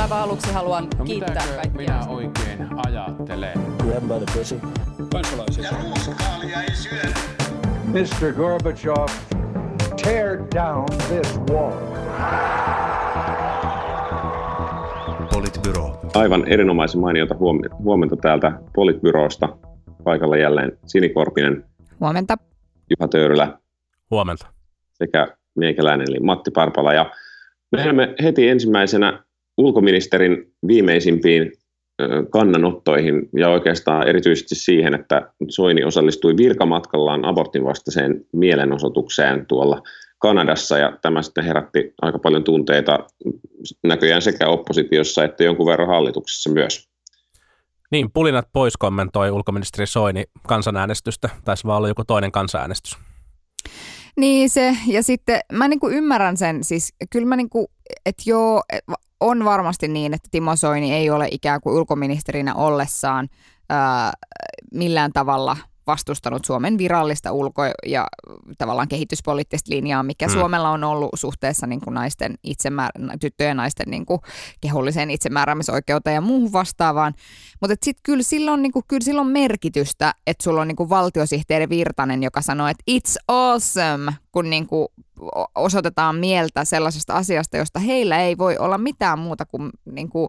Aivan aluksi haluan No kiittää kaikkia. minä oikein ajattelen? Grab by the pussy. Kansalaisia. Mr. Gorbachev, tear down this wall. Politbyro. Aivan erinomaisen mainiota huom- huomenta täältä Politbyrosta. Paikalla jälleen Sinikorpinen, Huomenta. Juha Töyrylä Huomenta. sekä meikäläinen eli Matti Parpala. Ja menemme heti ensimmäisenä ulkoministerin viimeisimpiin kannanottoihin ja oikeastaan erityisesti siihen, että Soini osallistui virkamatkallaan abortin vastaiseen mielenosoitukseen tuolla Kanadassa ja tämä sitten herätti aika paljon tunteita näköjään sekä oppositiossa että jonkun verran hallituksessa myös. Niin, pulinat pois kommentoi ulkoministeri Soini kansanäänestystä. Taisi vaan olla joku toinen kansanäänestys. Niin se, ja sitten mä niinku ymmärrän sen, siis kyllä mä niinku, että joo, on varmasti niin, että Timo Soini ei ole ikään kuin ulkoministerinä ollessaan ää, millään tavalla vastustanut Suomen virallista ulko- ja tavallaan kehityspoliittista linjaa, mikä Mm. mm. Suomella on ollut suhteessa niin kuin naisten itsemäär- tyttöjen ja naisten niin kuin keholliseen itsemääräämisoikeuteen ja muuhun vastaavaan. Mutta sitten kyllä silloin, niin kuin, kyllä silloin merkitystä, että sulla on niin kuin valtiosihteeri Virtanen, joka sanoo, että it's awesome, kun niin kuin osoitetaan mieltä sellaisesta asiasta, josta heillä ei voi olla mitään muuta kuin, niin kuin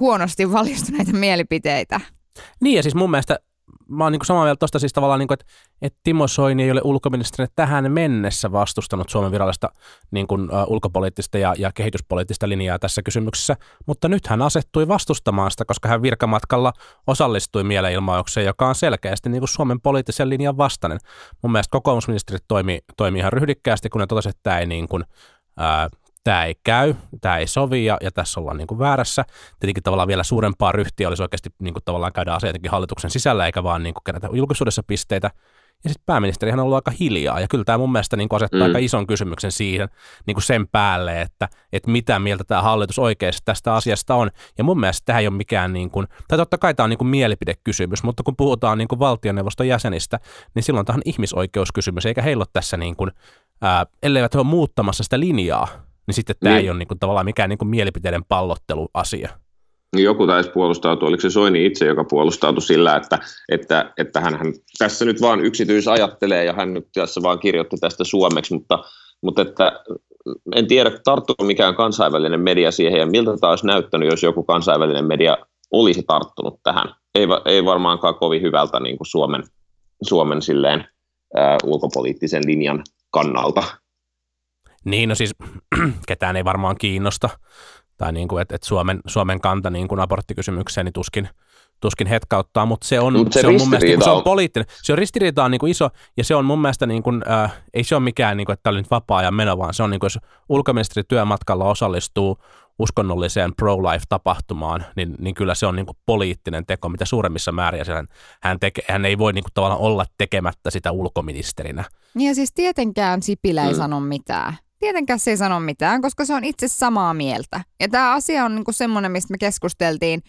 huonosti valistuneita mielipiteitä. Niin ja siis mun mielestä mä oon niin samaa mieltä tuosta siis tavallaan, niin kuin, että, että Timo Soini ei ole ulkoministerinä tähän mennessä vastustanut Suomen virallista niin kuin, uh, ulkopoliittista ja, ja kehityspoliittista linjaa tässä kysymyksessä, mutta nyt hän asettui vastustamaan sitä, koska hän virkamatkalla osallistui mielenilmaukseen, joka on selkeästi niin kuin Suomen poliittisen linjan vastainen. Mun mielestä kokoomusministerit toimi, toimi ihan ryhdikkäästi, kun ne totesivat, että tämä ei niin kuin, tämä ei käy, tämä ei sovi ja, ja tässä ollaan niin kuin väärässä. Tietenkin tavallaan vielä suurempaa ryhtiä olisi oikeasti niin kuin tavallaan käydä jotenkin hallituksen sisällä eikä vaan niin kuin kerätä julkisuudessa pisteitä. Ja sitten pääministerihän on ollut aika hiljaa ja kyllä tämä mun mielestä niin asettaa Mm. mm. aika ison kysymyksen siihen niin kuin sen päälle, että, että mitä mieltä tämä hallitus oikeasti tästä asiasta on. Ja mun mielestä tämä ei ole mikään, niin kuin, tai totta kai tämä on niin kuin mielipidekysymys, mutta kun puhutaan niin kuin valtioneuvoston jäsenistä, niin silloin tämä on ihmisoikeuskysymys, eikä heillä ole tässä niin kuin, ää, elleivät he ole muuttamassa sitä linjaa, niin sitten tämä Niin. ei ole niin kuin, tavallaan mikään niin kuin mielipiteiden pallotteluasia. Joku taisi puolustautua, oliko se Soini itse, joka puolustautui sillä, että, että, että hän, hän tässä nyt vaan yksityisajattelee ja hän nyt tässä vaan kirjoitti tästä suomeksi, mutta, mutta että en tiedä, tarttuuko mikään kansainvälinen media siihen ja miltä tämä olisi näyttänyt, jos joku kansainvälinen media olisi tarttunut tähän. Ei, ei varmaankaan kovin hyvältä niin kuin Suomen, Suomen silleen, ää, ulkopoliittisen linjan kannalta. Niin, no siis ketään ei varmaan kiinnosta, tai niin kuin, että, että Suomen, Suomen kanta niin kuin aborttikysymykseen niin tuskin, tuskin hetkauttaa, mutta se on, Mut se se on mun mielestä niin kuin, se on poliittinen, se on ristiriita on niin kuin iso, ja se on mun mielestä, niin kuin, äh, ei se ole mikään, niin kuin, että tämä oli nyt vapaa-ajan meno, vaan se on niin kuin, jos ulkoministeri työmatkalla osallistuu uskonnolliseen pro-life-tapahtumaan, niin, niin kyllä se on niin kuin poliittinen teko, mitä suuremmissa määrin, hän, hän, teke, hän ei voi niin kuin, tavallaan olla tekemättä sitä ulkoministerinä. Niin ja siis tietenkään Sipilä ei mm. sano mitään. Tietenkään se ei sano mitään, koska se on itse samaa mieltä. Ja tämä asia on niinku semmoinen, mistä me keskusteltiin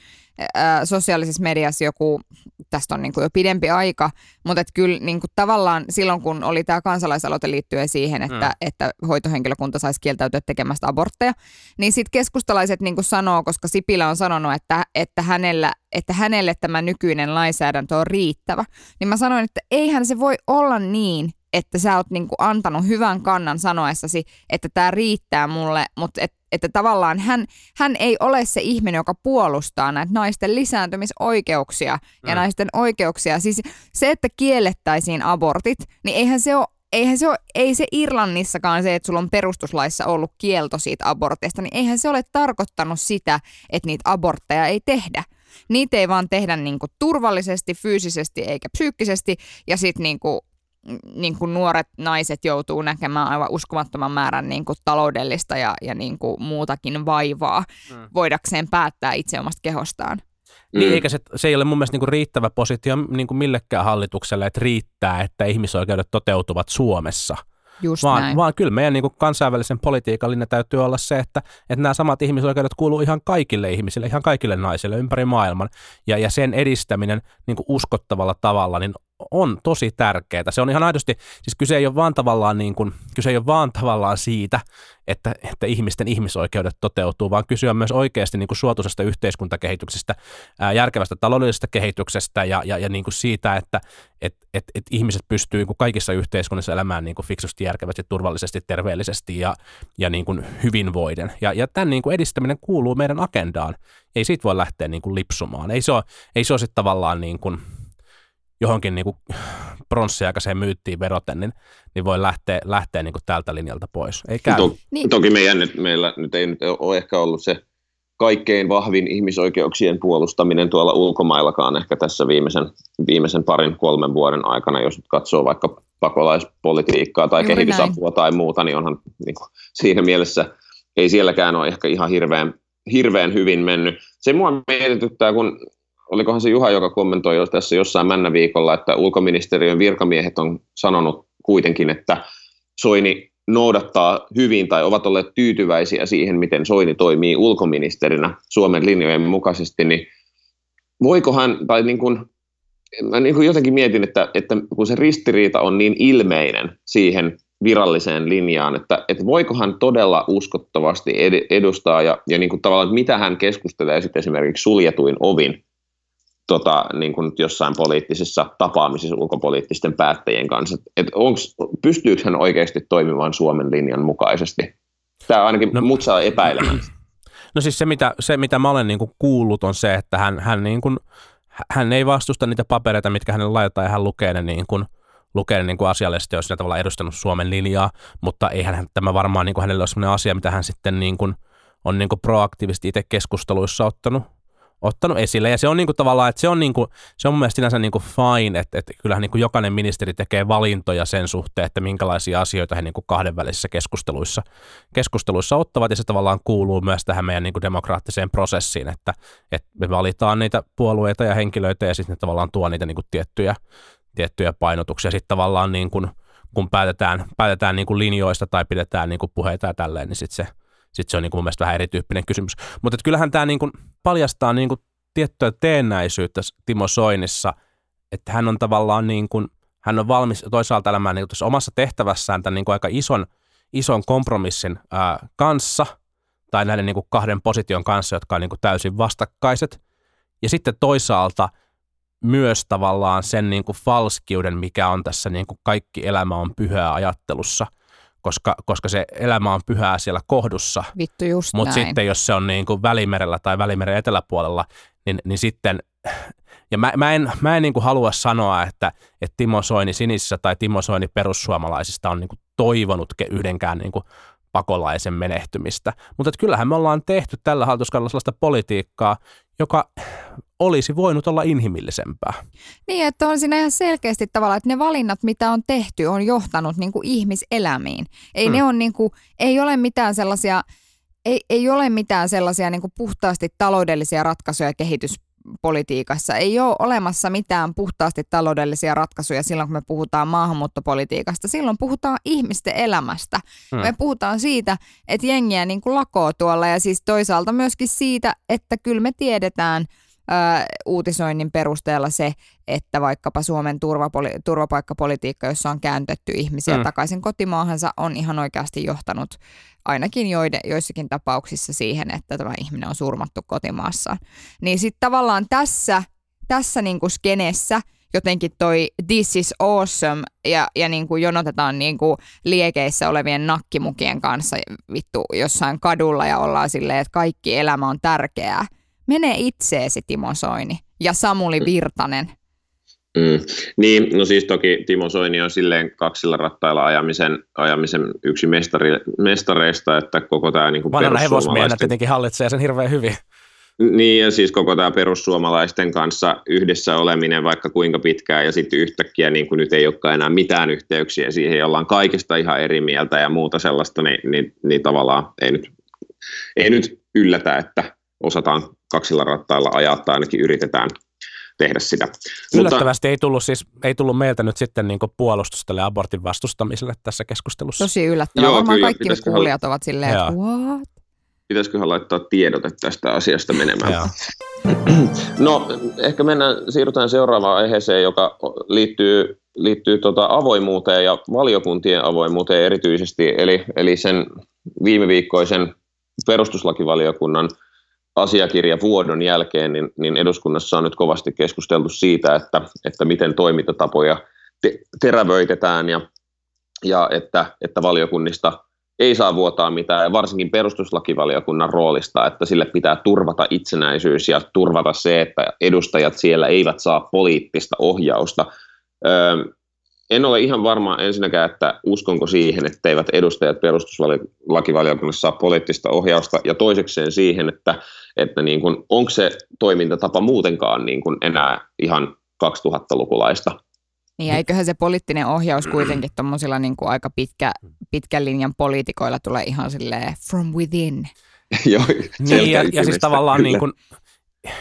ää, sosiaalisessa mediassa joku, tästä on niinku jo pidempi aika, mutta et kyllä niinku tavallaan silloin, kun oli tämä kansalaisaloite liittyen siihen, että, Mm. että hoitohenkilökunta saisi kieltäytyä tekemästä abortteja, niin sitten keskustalaiset niinku sanoo, koska Sipilä on sanonut, että, että, hänellä, että hänelle tämä nykyinen lainsäädäntö on riittävä, niin mä sanoin, että eihän se voi olla niin, että sä oot niinku antanut hyvän kannan sanoessasi, että tämä riittää mulle, mutta et, että tavallaan hän, hän ei ole se ihminen, joka puolustaa näitä naisten lisääntymisoikeuksia ja Mm. naisten oikeuksia. Siis se, että kiellettäisiin abortit, niin eihän se ole Eihän se ole, ei se Irlannissakaan se, että sulla on perustuslaissa ollut kielto siitä aborteista, niin eihän se ole tarkoittanut sitä, että niitä abortteja ei tehdä. Niitä ei vaan tehdä niinku turvallisesti, fyysisesti eikä psyykkisesti, ja sitten niinku niin kuin nuoret naiset joutuu näkemään aivan uskomattoman määrän niin kuin taloudellista ja, ja niin kuin muutakin vaivaa Mm. mm. voidakseen päättää itse omasta kehostaan. Niin eikä se, se ei ole mun mielestä niin kuin riittävä positio niin kuin millekään hallitukselle, että riittää, että ihmisoikeudet toteutuvat Suomessa. Just Vaan, näin. vaan kyllä meidän niin kuin kansainvälisen politiikan linja täytyy olla se, että, että nämä samat ihmisoikeudet kuuluu ihan kaikille ihmisille, ihan kaikille naisille ympäri maailman. Ja, ja sen edistäminen niin kuin uskottavalla tavalla niin on tosi tärkeää. Se on ihan aidosti, siis kyse ei ole vaan tavallaan, niin kuin, kyse ei ole vaan tavallaan siitä, että, että ihmisten ihmisoikeudet toteutuu, vaan kyse on myös oikeasti niin kuin suotuisesta yhteiskuntakehityksestä, ää, järkevästä taloudellisesta kehityksestä ja, ja, ja niin kuin siitä, että et, et, et ihmiset pystyy niin kaikissa yhteiskunnissa elämään niin kuin fiksusti, järkevästi, turvallisesti, terveellisesti ja, ja niin kuin hyvinvoiden. Ja, ja tämän niin kuin edistäminen kuuluu meidän agendaan. Ei siitä voi lähteä niin kuin lipsumaan. Ei se ole, ei se ole tavallaan niin kuin, johonkin niin pronssiaikaiseen myyttiin veroten, niin, niin voi lähteä, lähteä niin kuin tältä linjalta pois. Ei käy. To, niin. Toki meidän nyt, meillä nyt ei nyt ole ehkä ollut se kaikkein vahvin ihmisoikeuksien puolustaminen tuolla ulkomaillakaan ehkä tässä viimeisen, viimeisen parin kolmen vuoden aikana, jos nyt katsoo vaikka pakolaispolitiikkaa tai Juuri kehitysapua näin. tai muuta, niin onhan niin kuin, siinä mielessä ei sielläkään ole ehkä ihan hirveän, hirveän hyvin mennyt. Se mua mietityttää, kun olikohan se Juha, joka kommentoi jo tässä jossain männä viikolla, että ulkoministeriön virkamiehet on sanonut kuitenkin, että Soini noudattaa hyvin tai ovat olleet tyytyväisiä siihen, miten Soini toimii ulkoministerinä Suomen linjojen mukaisesti, niin voikohan, tai niin kuin, mä niin kuin jotenkin mietin, että, että kun se ristiriita on niin ilmeinen siihen viralliseen linjaan, että, että voiko hän todella uskottavasti edustaa ja, ja niin kuin tavallaan, että mitä hän keskustelee sitten esimerkiksi suljetuin ovin tota, niin kuin jossain poliittisissa tapaamisissa ulkopoliittisten päättäjien kanssa. Et onks, pystyykö hän oikeasti toimimaan Suomen linjan mukaisesti? Tämä ainakin no, mut saa epäilemään. No siis se mitä, se, mitä mä olen niin kuin kuullut, on se, että hän, hän, niin kuin, hän ei vastusta niitä papereita, mitkä hänelle laitetaan, ja hän lukee ne niin kuin, lukee ne niin kuin asiallisesti, jos sillä tavalla edustanut Suomen linjaa, mutta eihän tämä varmaan niin kuin hänelle ole sellainen asia, mitä hän sitten niin kuin, on niin kuin proaktiivisesti itse keskusteluissa ottanut ottanut esille. Ja se on niin kuin tavallaan, että se on, niin kuin, se on mun mielestä sinänsä kuin fine, että, että kyllähän niin kuin jokainen ministeri tekee valintoja sen suhteen, että minkälaisia asioita he niin kuin kahdenvälisissä keskusteluissa, keskusteluissa ottavat, ja se tavallaan kuuluu myös tähän meidän niin kuin demokraattiseen prosessiin, että, että me valitaan niitä puolueita ja henkilöitä, ja sitten ne tavallaan tuo niitä niin kuin tiettyjä, tiettyjä painotuksia. Sitten tavallaan niin kuin, kun päätetään, päätetään niin kuin linjoista tai pidetään niin kuin puheita ja tälleen, niin sitten se sitten se on niin kuin mun mielestä vähän erityyppinen kysymys. Mutta kyllähän tämä niin kuin paljastaa niin kuin tiettyä teennäisyyttä Timo Soinissa, että hän on tavallaan niin kuin, hän on valmis toisaalta elämään niin kuin omassa tehtävässään tämän niin kuin aika ison, ison kompromissin ää, kanssa tai näiden niin kuin kahden position kanssa, jotka on niin kuin täysin vastakkaiset. Ja sitten toisaalta myös tavallaan sen niin kuin falskiuden, mikä on tässä niin kuin kaikki elämä on pyhää ajattelussa – koska, koska se elämä on pyhää siellä kohdussa. Vittu just Mutta sitten jos se on niin kuin välimerellä tai välimeren eteläpuolella, niin, niin sitten, ja mä, mä en, mä en niin kuin halua sanoa, että, että Timo Soini sinisissä tai Timo Soini perussuomalaisista on niin kuin toivonut yhdenkään niin kuin pakolaisen menehtymistä. Mutta kyllähän me ollaan tehty tällä hallituskaudella sellaista politiikkaa, joka olisi voinut olla inhimillisempää. Niin, että on siinä ihan selkeästi tavallaan, että ne valinnat, mitä on tehty, on johtanut niin kuin ihmiselämiin. Ei, hmm. ne on niin kuin, ei ole mitään sellaisia, ei, ei ole mitään sellaisia niin kuin puhtaasti taloudellisia ratkaisuja kehitys politiikassa. Ei ole olemassa mitään puhtaasti taloudellisia ratkaisuja silloin, kun me puhutaan maahanmuuttopolitiikasta. Silloin puhutaan ihmisten elämästä. Hmm. Me puhutaan siitä, että jengiä niin kuin lakoo tuolla ja siis toisaalta myöskin siitä, että kyllä me tiedetään – uutisoinnin perusteella se, että vaikkapa Suomen turvapoli- turvapaikkapolitiikka, jossa on kääntetty ihmisiä mm. takaisin kotimaahansa, on ihan oikeasti johtanut ainakin joide, joissakin tapauksissa siihen, että tämä ihminen on surmattu kotimaassa. Niin sitten tavallaan tässä, tässä niinku skenessä jotenkin toi this is awesome ja, ja niin kuin jonotetaan niin kuin liekeissä olevien nakkimukien kanssa vittu jossain kadulla ja ollaan silleen, että kaikki elämä on tärkeää – Mene itseesi, Timo Soini ja Samuli mm. Virtanen. Mm. Niin, no siis toki Timo Soini on silleen kaksilla rattailla ajamisen, ajamisen yksi mestari, mestareista, että koko tämä niin Vanhana hevosmiehenä tietenkin hallitsee sen hirveän hyvin. Niin, ja siis koko tämä perussuomalaisten kanssa yhdessä oleminen vaikka kuinka pitkään, ja sitten yhtäkkiä niin kuin nyt ei olekaan enää mitään yhteyksiä siihen, ollaan kaikesta ihan eri mieltä ja muuta sellaista, niin, niin, niin tavallaan ei nyt, ei nyt yllätä, että osataan kaksilla rattailla ajaa tai ainakin yritetään tehdä sitä. Yllättävästi Mutta, ei, tullut siis, ei tullut meiltä nyt sitten niin puolustusta tälle abortin vastustamiselle tässä keskustelussa. Tosi yllättävää. Joo, Varmaan kyllä, kaikki kuulijat ovat silleen, että what? Pitäisiköhän laittaa tiedote tästä asiasta menemään. No ehkä mennään, siirrytään seuraavaan aiheeseen, joka liittyy, liittyy tota avoimuuteen ja valiokuntien avoimuuteen erityisesti, eli, eli sen viime viikkoisen perustuslakivaliokunnan asiakirjavuodon jälkeen, niin, niin eduskunnassa on nyt kovasti keskusteltu siitä, että, että miten toimintatapoja te, terävöitetään ja, ja että, että valiokunnista ei saa vuotaa mitään, varsinkin perustuslakivaliokunnan roolista, että sille pitää turvata itsenäisyys ja turvata se, että edustajat siellä eivät saa poliittista ohjausta. Öö, en ole ihan varma ensinnäkään, että uskonko siihen, että eivät edustajat perustuslakivaliokunnassa saa poliittista ohjausta, ja toisekseen siihen, että, että niin kuin, onko se toimintatapa muutenkaan niin kuin enää ihan 2000-lukulaista. Niin eiköhän se poliittinen ohjaus kuitenkin tuommoisilla niin kuin aika pitkä, pitkän linjan poliitikoilla tulee ihan silleen from within. Joo, niin, ja, ja siis tavallaan niin kuin,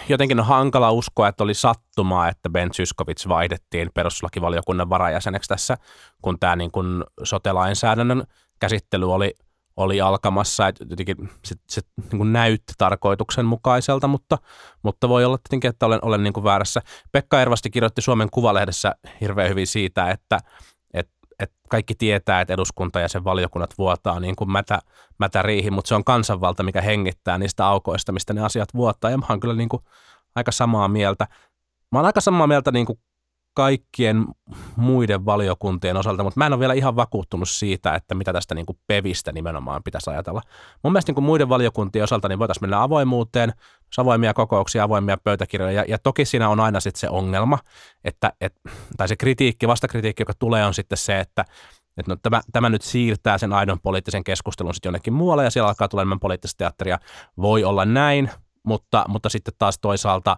jotenkin on hankala uskoa, että oli sattumaa, että Ben Zyskowicz vaihdettiin perustuslakivaliokunnan varajäseneksi tässä, kun tämä niin kuin sote-lainsäädännön käsittely oli, oli alkamassa, että jotenkin se, se niin kuin näytti tarkoituksenmukaiselta, mutta, mutta voi olla tietenkin, että olen, olen niin kuin väärässä. Pekka Ervasti kirjoitti Suomen Kuvalehdessä hirveän hyvin siitä, että, että kaikki tietää, että eduskunta ja sen valiokunnat vuotaa niin kuin mätä, mätä riihi, mutta se on kansanvalta, mikä hengittää niistä aukoista, mistä ne asiat vuotaa. Ja mä oon kyllä niin kuin aika samaa mieltä. Mä oon aika samaa mieltä niin kuin kaikkien muiden valiokuntien osalta, mutta mä en ole vielä ihan vakuuttunut siitä, että mitä tästä niin kuin pevistä nimenomaan pitäisi ajatella. Mun mielestä niin kuin muiden valiokuntien osalta niin voitaisiin mennä avoimuuteen, avoimia kokouksia, avoimia pöytäkirjoja, ja, ja toki siinä on aina sitten se ongelma, että, et, tai se kritiikki, vastakritiikki, joka tulee, on sitten se, että että no, tämä, tämä nyt siirtää sen aidon poliittisen keskustelun sitten jonnekin muualle, ja siellä alkaa tulemaan poliittista teatteria. Voi olla näin, mutta, mutta sitten taas toisaalta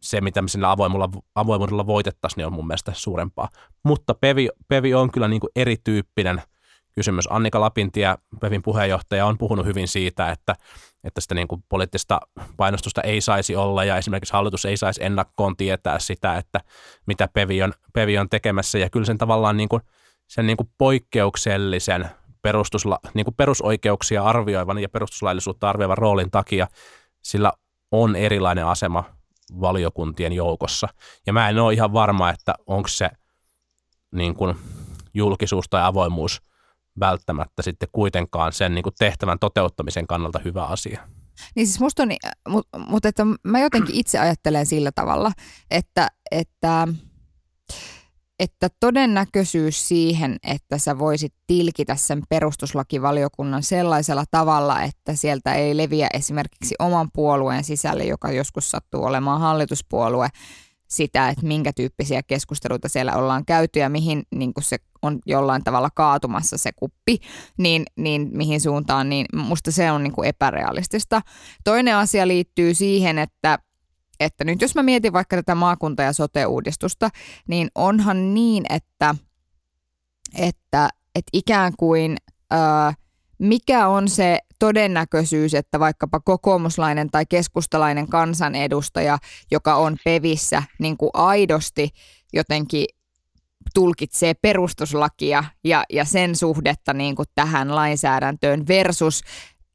se, mitä me sillä avoimuudella, avoimuudella voitettaisiin, niin on mun mielestä suurempaa. Mutta Pevi, Pevi on kyllä niin kuin erityyppinen kysymys. Annika Lapintie, Pevin puheenjohtaja, on puhunut hyvin siitä, että, että sitä niin kuin poliittista painostusta ei saisi olla ja esimerkiksi hallitus ei saisi ennakkoon tietää sitä, että mitä Pevi on, Pevi on tekemässä. Ja kyllä sen tavallaan niin kuin, sen niin kuin poikkeuksellisen perustusla, niin kuin perusoikeuksia arvioivan ja perustuslaillisuutta arvioivan roolin takia sillä on erilainen asema valiokuntien joukossa. Ja mä en ole ihan varma, että onko se niin kuin julkisuus tai avoimuus välttämättä sitten kuitenkaan sen niin kuin tehtävän toteuttamisen kannalta hyvä asia. Niin siis musta on, mutta mut että mä jotenkin itse ajattelen sillä tavalla, että, että, että todennäköisyys siihen, että sä voisit tilkitä sen perustuslakivaliokunnan sellaisella tavalla, että sieltä ei leviä esimerkiksi oman puolueen sisälle, joka joskus sattuu olemaan hallituspuolue, sitä, että minkä tyyppisiä keskusteluita siellä ollaan käyty ja mihin niin se on jollain tavalla kaatumassa se kuppi, niin, niin mihin suuntaan, niin musta se on niin epärealistista. Toinen asia liittyy siihen, että että nyt jos mä mietin vaikka tätä maakunta- ja sote-uudistusta, niin onhan niin, että, että, että ikään kuin ää, mikä on se todennäköisyys, että vaikkapa kokoomuslainen tai keskustalainen kansanedustaja, joka on pevissä, niin kuin aidosti jotenkin tulkitsee perustuslakia ja, ja sen suhdetta niin kuin tähän lainsäädäntöön versus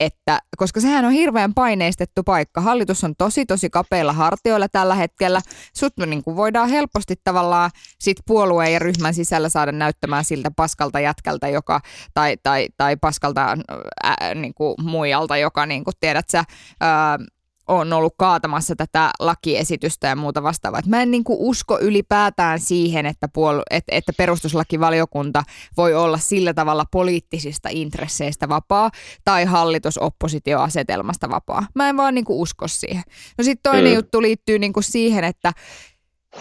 että, koska sehän on hirveän paineistettu paikka. Hallitus on tosi tosi kapeilla hartioilla tällä hetkellä. Sut niin kuin voidaan helposti tavallaan sit puolueen ja ryhmän sisällä saada näyttämään siltä paskalta jätkältä, joka, tai, tai, tai paskalta ää, niin kuin muijalta, joka niin kuin tiedät sä, ää, on ollut kaatamassa tätä lakiesitystä ja muuta vastaavaa. Et mä en niin kuin usko ylipäätään siihen, että, puol- et, että perustuslakivaliokunta voi olla sillä tavalla poliittisista intresseistä vapaa tai hallitus-oppositioasetelmasta vapaa. Mä en vaan niin kuin usko siihen. No sitten toinen mm. juttu liittyy niin kuin siihen, että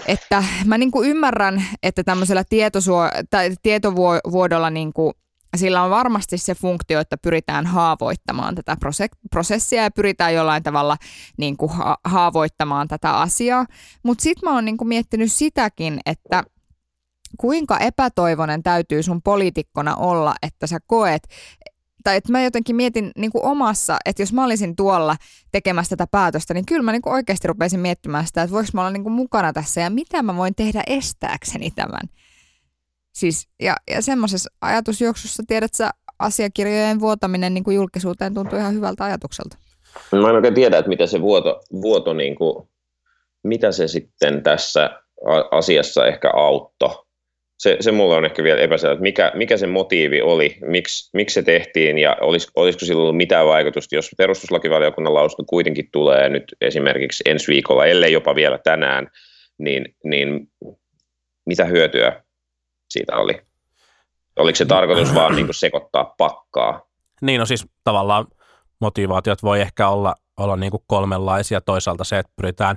että mä niin ymmärrän, että tämmöisellä tietosuo- tai tietovuodolla niin sillä on varmasti se funktio, että pyritään haavoittamaan tätä prosessia ja pyritään jollain tavalla niin kuin ha- haavoittamaan tätä asiaa. Mutta sitten mä oon niin kuin miettinyt sitäkin, että kuinka epätoivonen täytyy sun poliitikkona olla, että sä koet, tai että mä jotenkin mietin niin kuin omassa, että jos mä olisin tuolla tekemässä tätä päätöstä, niin kyllä mä niin kuin oikeasti rupesin miettimään sitä, että voiko mä olla niin kuin mukana tässä ja mitä mä voin tehdä estääkseni tämän. Siis, ja, ja semmoisessa ajatusjuoksussa, tiedät sä, asiakirjojen vuotaminen niin kuin julkisuuteen tuntuu ihan hyvältä ajatukselta. Mä en oikein tiedä, että mitä se vuoto, vuoto niin kuin, mitä se sitten tässä asiassa ehkä auttoi. Se, se mulla on ehkä vielä epäselvä, että mikä, mikä se motiivi oli, miksi, miksi se tehtiin ja olis, olisiko sillä ollut mitään vaikutusta, jos perustuslakivaliokunnan lausunto kuitenkin tulee nyt esimerkiksi ensi viikolla, ellei jopa vielä tänään, niin, niin mitä hyötyä siitä oli? Oliko se tarkoitus vaan niin sekoittaa pakkaa? Niin, no siis tavallaan motivaatiot voi ehkä olla, olla niin kuin kolmenlaisia. Toisaalta se, että pyritään,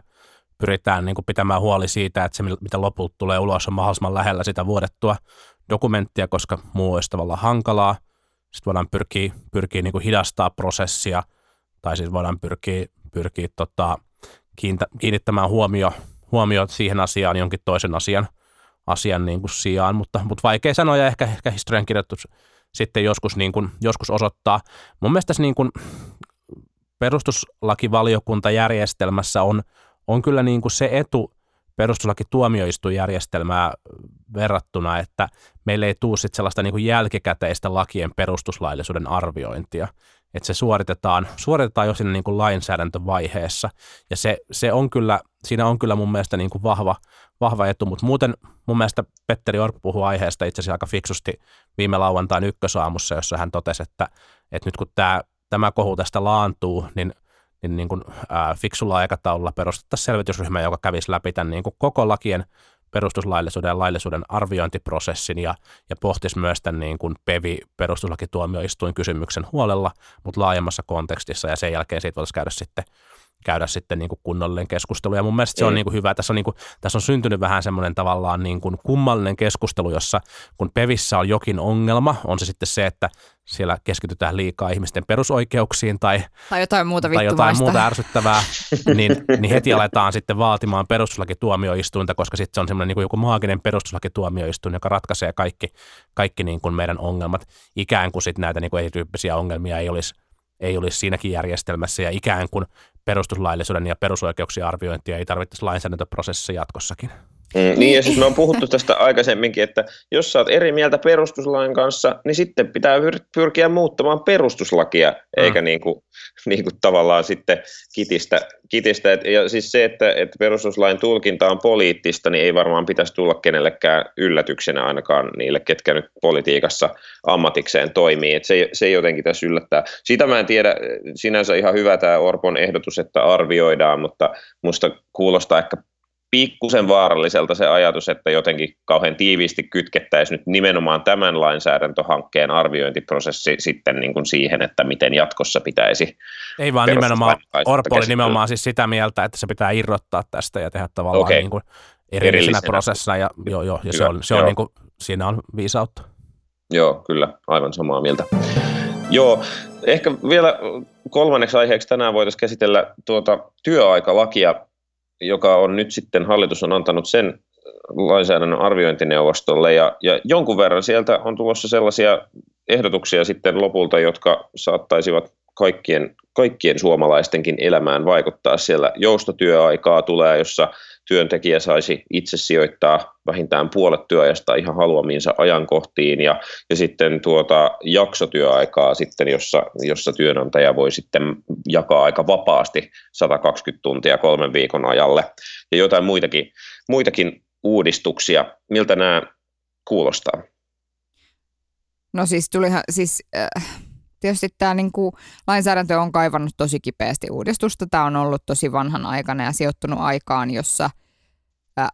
pyritään niin kuin pitämään huoli siitä, että se, mitä lopulta tulee ulos, on mahdollisimman lähellä sitä vuodettua dokumenttia, koska muu olisi tavallaan hankalaa. Sitten voidaan pyrkiä, pyrkiä niin kuin hidastaa prosessia, tai siis voidaan pyrkiä, pyrkiä tota, kiinnittämään huomio, huomio siihen asiaan jonkin toisen asian, asian niin kuin sijaan, mutta, mutta vaikea sanoa ja ehkä, ehkä historiankirjoitus sitten joskus, niin kuin, joskus osoittaa. Mun mielestä tässä niin kuin perustuslakivaliokuntajärjestelmässä on, on kyllä niin kuin se etu perustuslakituomioistuinjärjestelmää verrattuna, että meille ei tule sellaista niin kuin jälkikäteistä lakien perustuslaillisuuden arviointia että se suoritetaan, suoritetaan jo siinä niin kuin lainsäädäntövaiheessa. Ja se, se on kyllä, siinä on kyllä mun mielestä niin kuin vahva, vahva etu, mutta muuten mun mielestä Petteri Orpo puhui aiheesta itse asiassa aika fiksusti viime lauantain ykkösaamussa, jossa hän totesi, että, että nyt kun tämä, tämä kohu tästä laantuu, niin niin, niin kuin, ää, fiksulla aikataululla perustettaisiin selvitysryhmä, joka kävisi läpi tämän niin kuin koko lakien perustuslaillisuuden ja laillisuuden arviointiprosessin ja, ja pohtisi myös tämän niin kuin PEVI perustuslakituomioistuin kysymyksen huolella, mutta laajemmassa kontekstissa ja sen jälkeen siitä voitaisiin käydä sitten käydä sitten niin kuin kunnollinen keskustelu. Ja mun mielestä se on niin kuin hyvä. Tässä on, niin kuin, tässä on syntynyt vähän semmoinen tavallaan niin kuin kummallinen keskustelu, jossa kun Pevissä on jokin ongelma, on se sitten se, että siellä keskitytään liikaa ihmisten perusoikeuksiin tai, tai jotain muuta, tai jotain muuta ärsyttävää, niin, niin heti aletaan sitten vaatimaan perustuslakituomioistuinta, koska sitten se on semmoinen niin kuin joku maaginen perustuslakituomioistuin, joka ratkaisee kaikki, kaikki niin kuin meidän ongelmat. Ikään kuin sitten näitä niin kuin erityyppisiä ongelmia ei olisi ei olisi siinäkin järjestelmässä ja ikään kuin perustuslaillisuuden ja perusoikeuksien arviointia ei tarvittaisi lainsäädäntöprosessissa jatkossakin. Mm, niin ja siis me on puhuttu tästä aikaisemminkin, että jos sä oot eri mieltä perustuslain kanssa, niin sitten pitää pyrkiä muuttamaan perustuslakia, eikä mm. niin kuin, niin kuin tavallaan sitten kitistä. kitistä. Et, ja siis se, että, että perustuslain tulkinta on poliittista, niin ei varmaan pitäisi tulla kenellekään yllätyksenä ainakaan niille, ketkä nyt politiikassa ammatikseen toimii. Et se, se jotenkin tässä yllättää. Sitä mä en tiedä, sinänsä ihan hyvä tämä Orpon ehdotus, että arvioidaan, mutta musta kuulostaa ehkä pikkusen vaaralliselta se ajatus, että jotenkin kauhean tiiviisti kytkettäisiin nyt nimenomaan tämän lainsäädäntöhankkeen arviointiprosessi sitten niin kuin siihen, että miten jatkossa pitäisi. Ei vaan nimenomaan, Orpo oli nimenomaan siis sitä mieltä, että se pitää irrottaa tästä ja tehdä tavallaan okay. niin kuin erillisenä, erillisenä prosessina ja, jo, jo, ja se on, se on niin kuin, siinä on viisautta. Joo, kyllä, aivan samaa mieltä. Joo, ehkä vielä kolmanneksi aiheeksi tänään voitaisiin käsitellä tuota työaikalakia, joka on nyt sitten, hallitus on antanut sen lainsäädännön arviointineuvostolle ja, ja jonkun verran sieltä on tulossa sellaisia ehdotuksia sitten lopulta, jotka saattaisivat kaikkien, kaikkien suomalaistenkin elämään vaikuttaa. Siellä joustotyöaikaa tulee, jossa työntekijä saisi itse sijoittaa vähintään puolet työajasta ihan haluamiinsa ajankohtiin ja, ja sitten tuota jaksotyöaikaa sitten, jossa, jossa työnantaja voi sitten jakaa aika vapaasti 120 tuntia kolmen viikon ajalle ja jotain muitakin, muitakin uudistuksia. Miltä nämä kuulostaa? No siis tulihan, siis äh, tietysti tämä niinku, lainsäädäntö on kaivannut tosi kipeästi uudistusta. Tämä on ollut tosi vanhan aikana ja sijoittunut aikaan, jossa ää,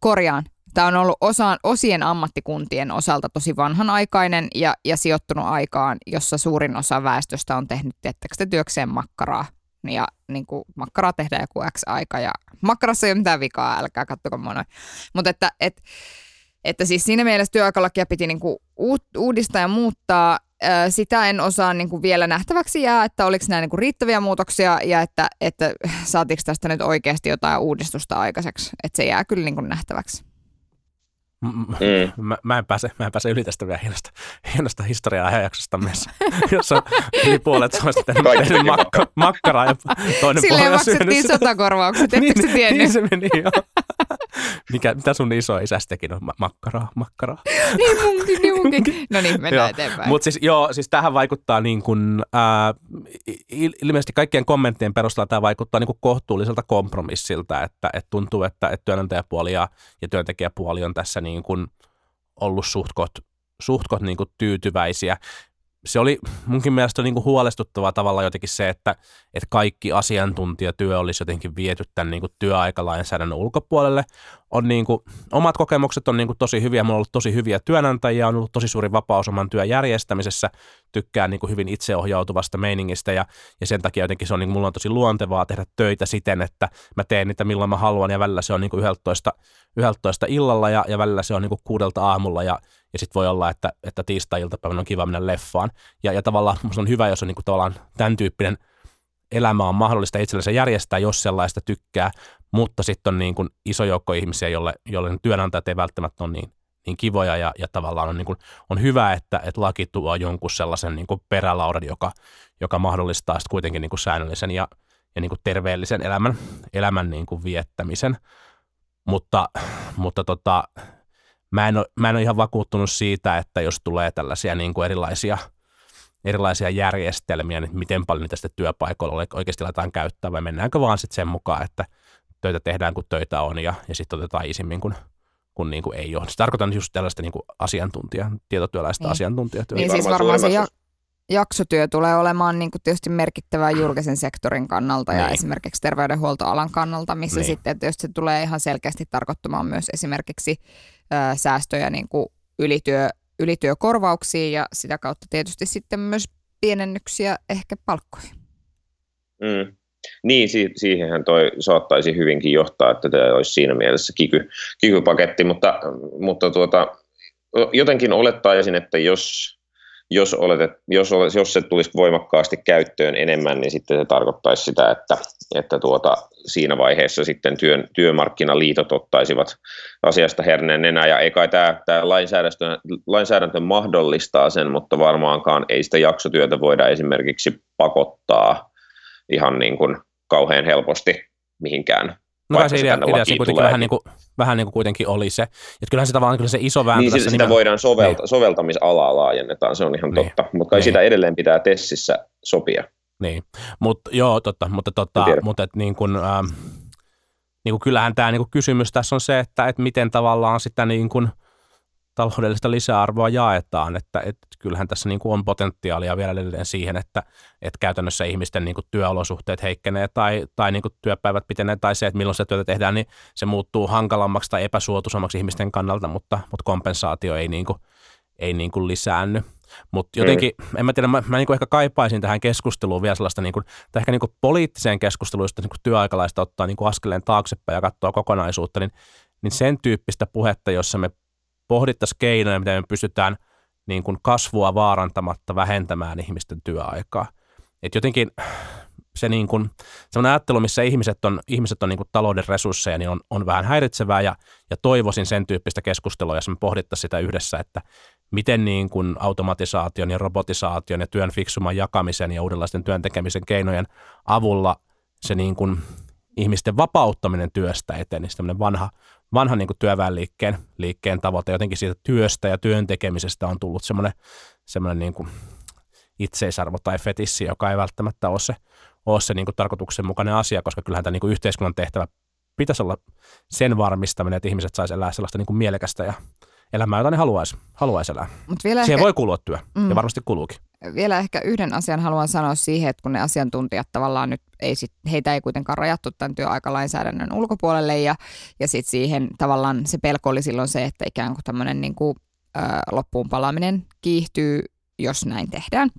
korjaan. Tämä on ollut osaan, osien ammattikuntien osalta tosi vanhanaikainen ja, ja sijoittunut aikaan, jossa suurin osa väestöstä on tehnyt tiettäkö työkseen makkaraa. Ja niin kuin, makkaraa tehdään joku X aika ja makkarassa ei ole mitään vikaa, älkää kattoko monoin. Mutta että, et, että siis siinä mielessä työaikalakia piti niin kuin uudistaa ja muuttaa sitä en osaa niin kuin vielä nähtäväksi jää, että oliko nämä niin kuin riittäviä muutoksia ja että, että saatiinko tästä nyt oikeasti jotain uudistusta aikaiseksi. Että se jää kyllä niin kuin nähtäväksi. Mm. Mä, mä, en pääse, mä en pääse yli tästä vielä hienosta, hienosta historiaa-ajanjaksosta meissä, jossa yli puolet Suomesta tehnyt makka, makkaraa ja toinen Silleen maksettiin sotakorvaukset, ettekö niin, tiennyt? Niin se meni, joo. Mikä, mitä sun iso isästäkin on? Ma- makkaraa, makkaraa. niin munkin, niin munkin. No niin, mennään eteenpäin. Mutta siis joo, siis tähän vaikuttaa niin kuin, ää, il- ilmeisesti kaikkien kommenttien perusteella tämä vaikuttaa niin kuin kohtuulliselta kompromissilta, että, että tuntuu, että, että työnantajapuoli ja, ja työntekijäpuoli on tässä niin kuin ollut suhtkot, suhtkot niin kuin tyytyväisiä se oli munkin mielestä niin kuin huolestuttavaa tavalla jotenkin se, että, että kaikki asiantuntijatyö olisi jotenkin viety tämän niin kuin työaikalainsäädännön ulkopuolelle. On niin kuin, omat kokemukset on niin kuin tosi hyviä, mulla on ollut tosi hyviä työnantajia, on ollut tosi suuri vapaus oman työn järjestämisessä, tykkää niin kuin hyvin itseohjautuvasta meiningistä ja, ja sen takia jotenkin se on, niin kuin, mulla on tosi luontevaa tehdä töitä siten, että mä teen niitä milloin mä haluan ja välillä se on niin kuin 11, 11 illalla ja, ja välillä se on niin kuin kuudelta aamulla ja ja sitten voi olla, että, että tiistai-iltapäivänä on kiva mennä leffaan. Ja, ja tavallaan on hyvä, jos on niin kuin tavallaan tämän tyyppinen elämä on mahdollista itsellensä järjestää, jos sellaista tykkää, mutta sitten on niin kuin iso joukko ihmisiä, jolle, jolle työnantajat ei välttämättä ole niin, niin kivoja ja, ja tavallaan on, niin kuin, on hyvä, että, että laki tuo jonkun sellaisen niin kuin perälaudan, joka, joka mahdollistaa sitten kuitenkin niin kuin säännöllisen ja, ja niin kuin terveellisen elämän, elämän niin kuin viettämisen. Mutta, mutta tota, mä en, ole, mä en ole ihan vakuuttunut siitä, että jos tulee tällaisia niin kuin erilaisia, erilaisia järjestelmiä, niin miten paljon niitä sitten työpaikoilla oikeasti laitetaan käyttää, vai mennäänkö vaan sitten sen mukaan, että töitä tehdään, kun töitä on, ja, ja sitten otetaan isimmin, kun, kun niin kuin ei ole. Se tarkoitan just tällaista niin kuin asiantuntija, tietotyöläistä niin. asiantuntijatyötä. Niin siis varmaan se ja, jaksotyö tulee olemaan niin kuin tietysti merkittävää julkisen sektorin kannalta niin. ja esimerkiksi terveydenhuoltoalan kannalta, missä niin. sitten tietysti se tulee ihan selkeästi tarkoittamaan myös esimerkiksi ö, säästöjä niin kuin ylityö, ylityökorvauksiin ja sitä kautta tietysti sitten myös pienennyksiä ehkä palkkoihin. Mm. Niin, si- siihenhän toi saattaisi hyvinkin johtaa, että tämä olisi siinä mielessä kiky, kikypaketti, mutta, mutta tuota, jotenkin olettaisin, että jos jos, oletet, jos, jos se tulisi voimakkaasti käyttöön enemmän, niin sitten se tarkoittaisi sitä, että, että tuota, siinä vaiheessa sitten työn, työmarkkinaliitot ottaisivat asiasta herneen enää, ja ei kai tämä, tämä lainsäädäntö, lainsäädäntö mahdollistaa sen, mutta varmaankaan ei sitä jaksotyötä voida esimerkiksi pakottaa ihan niin kuin kauhean helposti mihinkään No se idea, idea se kuitenkin vähän niin, kuin, vähän niin kuin kuitenkin oli se. Että kyllähän se tavallaan kyllä se iso vääntö niin, tässä sitä nimen... voidaan sovelta, niin. soveltamisalaa laajennetaan, se on ihan niin. totta. Mutta kai niin. sitä edelleen pitää tessissä sopia. Niin, mutta joo, totta, mutta, totta, mutta et niin kuin, ähm, niin kuin kyllähän tämä niin kuin kysymys tässä on se, että et miten tavallaan sitä niin kuin – taloudellista lisäarvoa jaetaan, että, että kyllähän tässä niin kuin on potentiaalia vielä edelleen siihen, että, että käytännössä ihmisten niin kuin työolosuhteet heikkenee tai, tai niin kuin työpäivät pitenee tai se, että milloin se työtä tehdään, niin se muuttuu hankalammaksi tai epäsuotuisammaksi ihmisten kannalta, mutta, mutta kompensaatio ei, niin kuin, ei niin kuin lisäänny. Mutta jotenkin, mm. en mä tiedä, mä, mä niin ehkä kaipaisin tähän keskusteluun vielä sellaista, niin kuin, tai ehkä niin kuin poliittiseen keskusteluun, josta niin työaikalaista ottaa niin kuin askeleen taaksepäin ja katsoa kokonaisuutta, niin, niin sen tyyppistä puhetta, jossa me pohdittaisiin keinoja, miten me pystytään niin kuin kasvua vaarantamatta vähentämään ihmisten työaikaa. Et jotenkin se niin kuin, sellainen ajattelu, missä ihmiset on, ihmiset on niin kuin talouden resursseja, niin on, on vähän häiritsevää ja, ja toivoisin sen tyyppistä keskustelua, jos me pohdittaisiin sitä yhdessä, että miten niin kuin automatisaation ja robotisaation ja työn fiksuman jakamisen ja uudenlaisten työn tekemisen keinojen avulla se niin kuin ihmisten vapauttaminen työstä etenisi, tämmöinen vanha, vanha niin työväenliikkeen liikkeen tavoite. Jotenkin siitä työstä ja työn tekemisestä on tullut semmoinen, semmoinen niin kuin itseisarvo tai fetissi, joka ei välttämättä ole se, ole se niin kuin tarkoituksenmukainen asia, koska kyllähän tämä niin kuin yhteiskunnan tehtävä pitäisi olla sen varmistaminen, että ihmiset saisi elää sellaista niin kuin mielekästä ja elämää, jota ne haluaisi, haluaisi elää. Mut vielä Siihen ehkä, voi kulua työ, mm, ja varmasti kuluukin. Vielä ehkä yhden asian haluan sanoa siihen, että kun ne asiantuntijat tavallaan nyt, ei sit, heitä ei kuitenkaan rajattu tämän työaikalainsäädännön ulkopuolelle, ja, ja sitten siihen tavallaan se pelko oli silloin se, että ikään kuin tämmöinen niin kuin, loppuun palaaminen kiihtyy jos näin tehdään.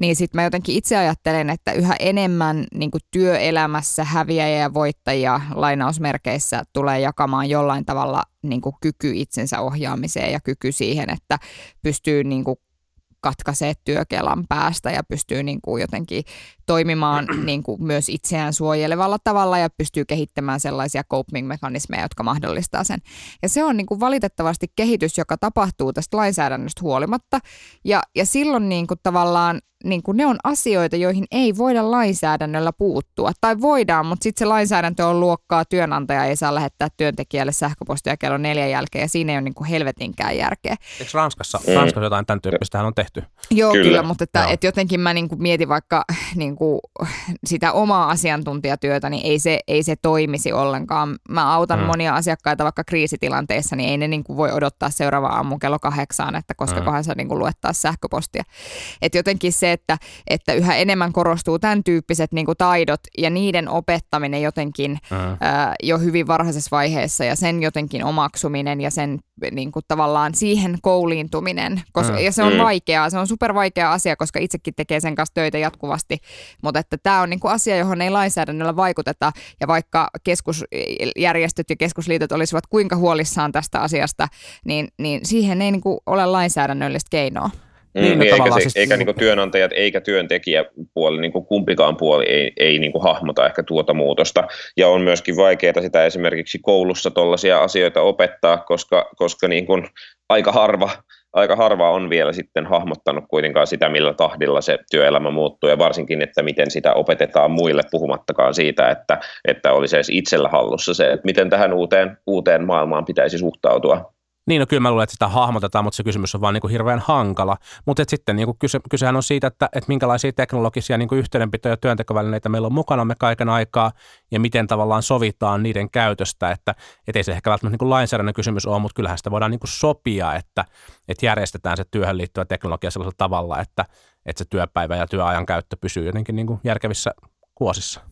Niin sitten mä jotenkin itse ajattelen, että yhä enemmän niin työelämässä häviäjiä ja voittajia lainausmerkeissä tulee jakamaan jollain tavalla niin kyky itsensä ohjaamiseen ja kyky siihen, että pystyy niin katkaisee työkelan päästä ja pystyy niin kuin jotenkin toimimaan niin kuin myös itseään suojelevalla tavalla ja pystyy kehittämään sellaisia coping-mekanismeja, jotka mahdollistaa sen. Ja se on niin kuin valitettavasti kehitys, joka tapahtuu tästä lainsäädännöstä huolimatta. Ja, ja silloin niin kuin tavallaan niin kuin, ne on asioita, joihin ei voida lainsäädännöllä puuttua. Tai voidaan, mutta sitten se lainsäädäntö on luokkaa, työnantaja ei saa lähettää työntekijälle sähköpostia kello neljän jälkeen ja siinä ei ole niin kuin helvetinkään järkeä. Eikö Ranskassa, mm. Ranskassa jotain tämän tyyppistä on tehty? Joo, kyllä, Kyllä. mutta että, Joo. että jotenkin mä niin kuin mietin vaikka niin kuin sitä omaa asiantuntijatyötä, niin ei se, ei se toimisi ollenkaan. Mä autan Mm. monia asiakkaita vaikka kriisitilanteessa, niin ei ne niin kuin voi odottaa seuraava aamu kello kahdeksaan, että koska Mm. kohan sä niin kuin luet taas sähköpostia. Et jotenkin se, että, että yhä enemmän korostuu tämän tyyppiset niin kuin taidot ja niiden opettaminen jotenkin Mm. ää, jo hyvin varhaisessa vaiheessa ja sen jotenkin omaksuminen ja sen niin kuin tavallaan siihen kouliintuminen. Koska, Mm. Ja se on Mm. vaikeaa, se on super vaikea asia, koska itsekin tekee sen kanssa töitä jatkuvasti, mutta että tämä on niin kuin asia, johon ei lainsäädännöllä vaikuteta ja vaikka keskusjärjestöt ja keskusliitot olisivat kuinka huolissaan tästä asiasta, niin, niin siihen ei niin kuin ole lainsäädännöllistä keinoa. Niin, Niin, eikä, se, siis- eikä niin työnantajat eikä työntekijäpuoli, niin kuin kumpikaan puoli ei, ei niin kuin hahmota ehkä tuota muutosta. Ja on myöskin vaikeaa sitä esimerkiksi koulussa tuollaisia asioita opettaa, koska, koska niin kuin aika, harva, aika harva on vielä sitten hahmottanut kuitenkaan sitä, millä tahdilla se työelämä muuttuu ja varsinkin, että miten sitä opetetaan muille puhumattakaan siitä, että, että olisi edes itsellä hallussa se, että miten tähän uuteen, uuteen maailmaan pitäisi suhtautua. Niin, no kyllä mä luulen, että sitä hahmotetaan, mutta se kysymys on vaan niin kuin hirveän hankala. Mutta sitten niin kuin kyse, kysehän on siitä, että, että minkälaisia teknologisia niin kuin yhteydenpito- ja työntekovälineitä meillä on mukana me kaiken aikaa ja miten tavallaan sovitaan niiden käytöstä. Että et ei se ehkä välttämättä niin kuin lainsäädännön kysymys ole, mutta kyllähän sitä voidaan niin kuin sopia, että, että järjestetään se työhön liittyvä teknologia sellaisella tavalla, että, että se työpäivä ja työajan käyttö pysyy jotenkin niin kuin järkevissä kuosissa.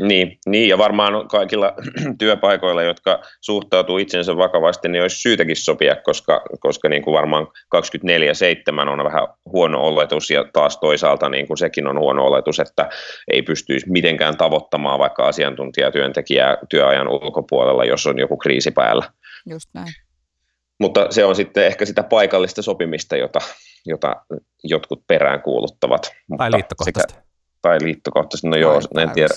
Niin, niin, ja varmaan kaikilla työpaikoilla, jotka suhtautuu itsensä vakavasti, niin olisi syytäkin sopia, koska, koska niin kuin varmaan 24-7 on vähän huono oletus, ja taas toisaalta niin kuin sekin on huono oletus, että ei pystyisi mitenkään tavoittamaan vaikka asiantuntijatyöntekijää työajan ulkopuolella, jos on joku kriisi päällä. Just näin. Mutta se on sitten ehkä sitä paikallista sopimista, jota, jota jotkut perään kuuluttavat. Tai liittokohtaisesti. Sitä, tai liittokohtaisesti, no joo, en tiedä.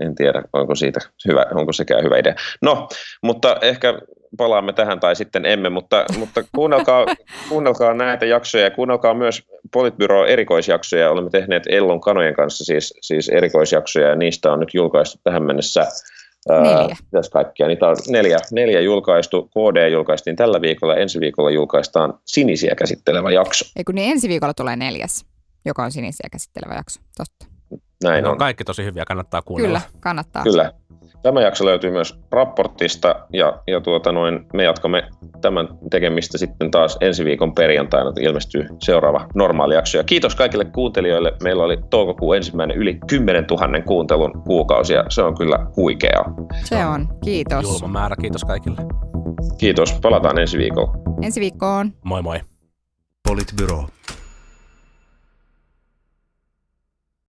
En tiedä, onko siitä hyvä, onko sekään hyvä idea. No, mutta ehkä palaamme tähän tai sitten emme, mutta, mutta kuunnelkaa, kuunnelkaa näitä jaksoja ja kuunnelkaa myös Politbyro erikoisjaksoja. Olemme tehneet Ellon kanojen kanssa siis, siis erikoisjaksoja ja niistä on nyt julkaistu tähän mennessä ää, Neljä. mitäs kaikkia? Niitä on neljä, neljä julkaistu. KD julkaistiin tällä viikolla, ensi viikolla julkaistaan sinisiä käsittelevä jakso. Ei kun niin ensi viikolla tulee neljäs, joka on sinisiä käsittelevä jakso. Totta. Näin Ne on. on kaikki tosi hyviä, kannattaa kuunnella. Kyllä, kannattaa. Kyllä. Tämä jakso löytyy myös raportista ja, ja tuota noin, me jatkamme tämän tekemistä sitten taas ensi viikon perjantaina, että ilmestyy seuraava normaali jakso. Ja kiitos kaikille kuuntelijoille. Meillä oli toukokuun ensimmäinen yli 10 000 kuuntelun kuukausi ja se on kyllä huikeaa. Se on. Kiitos. Julma määrä, kiitos kaikille. Kiitos, palataan ensi viikolla. Ensi viikkoon. Moi moi. Politbyro.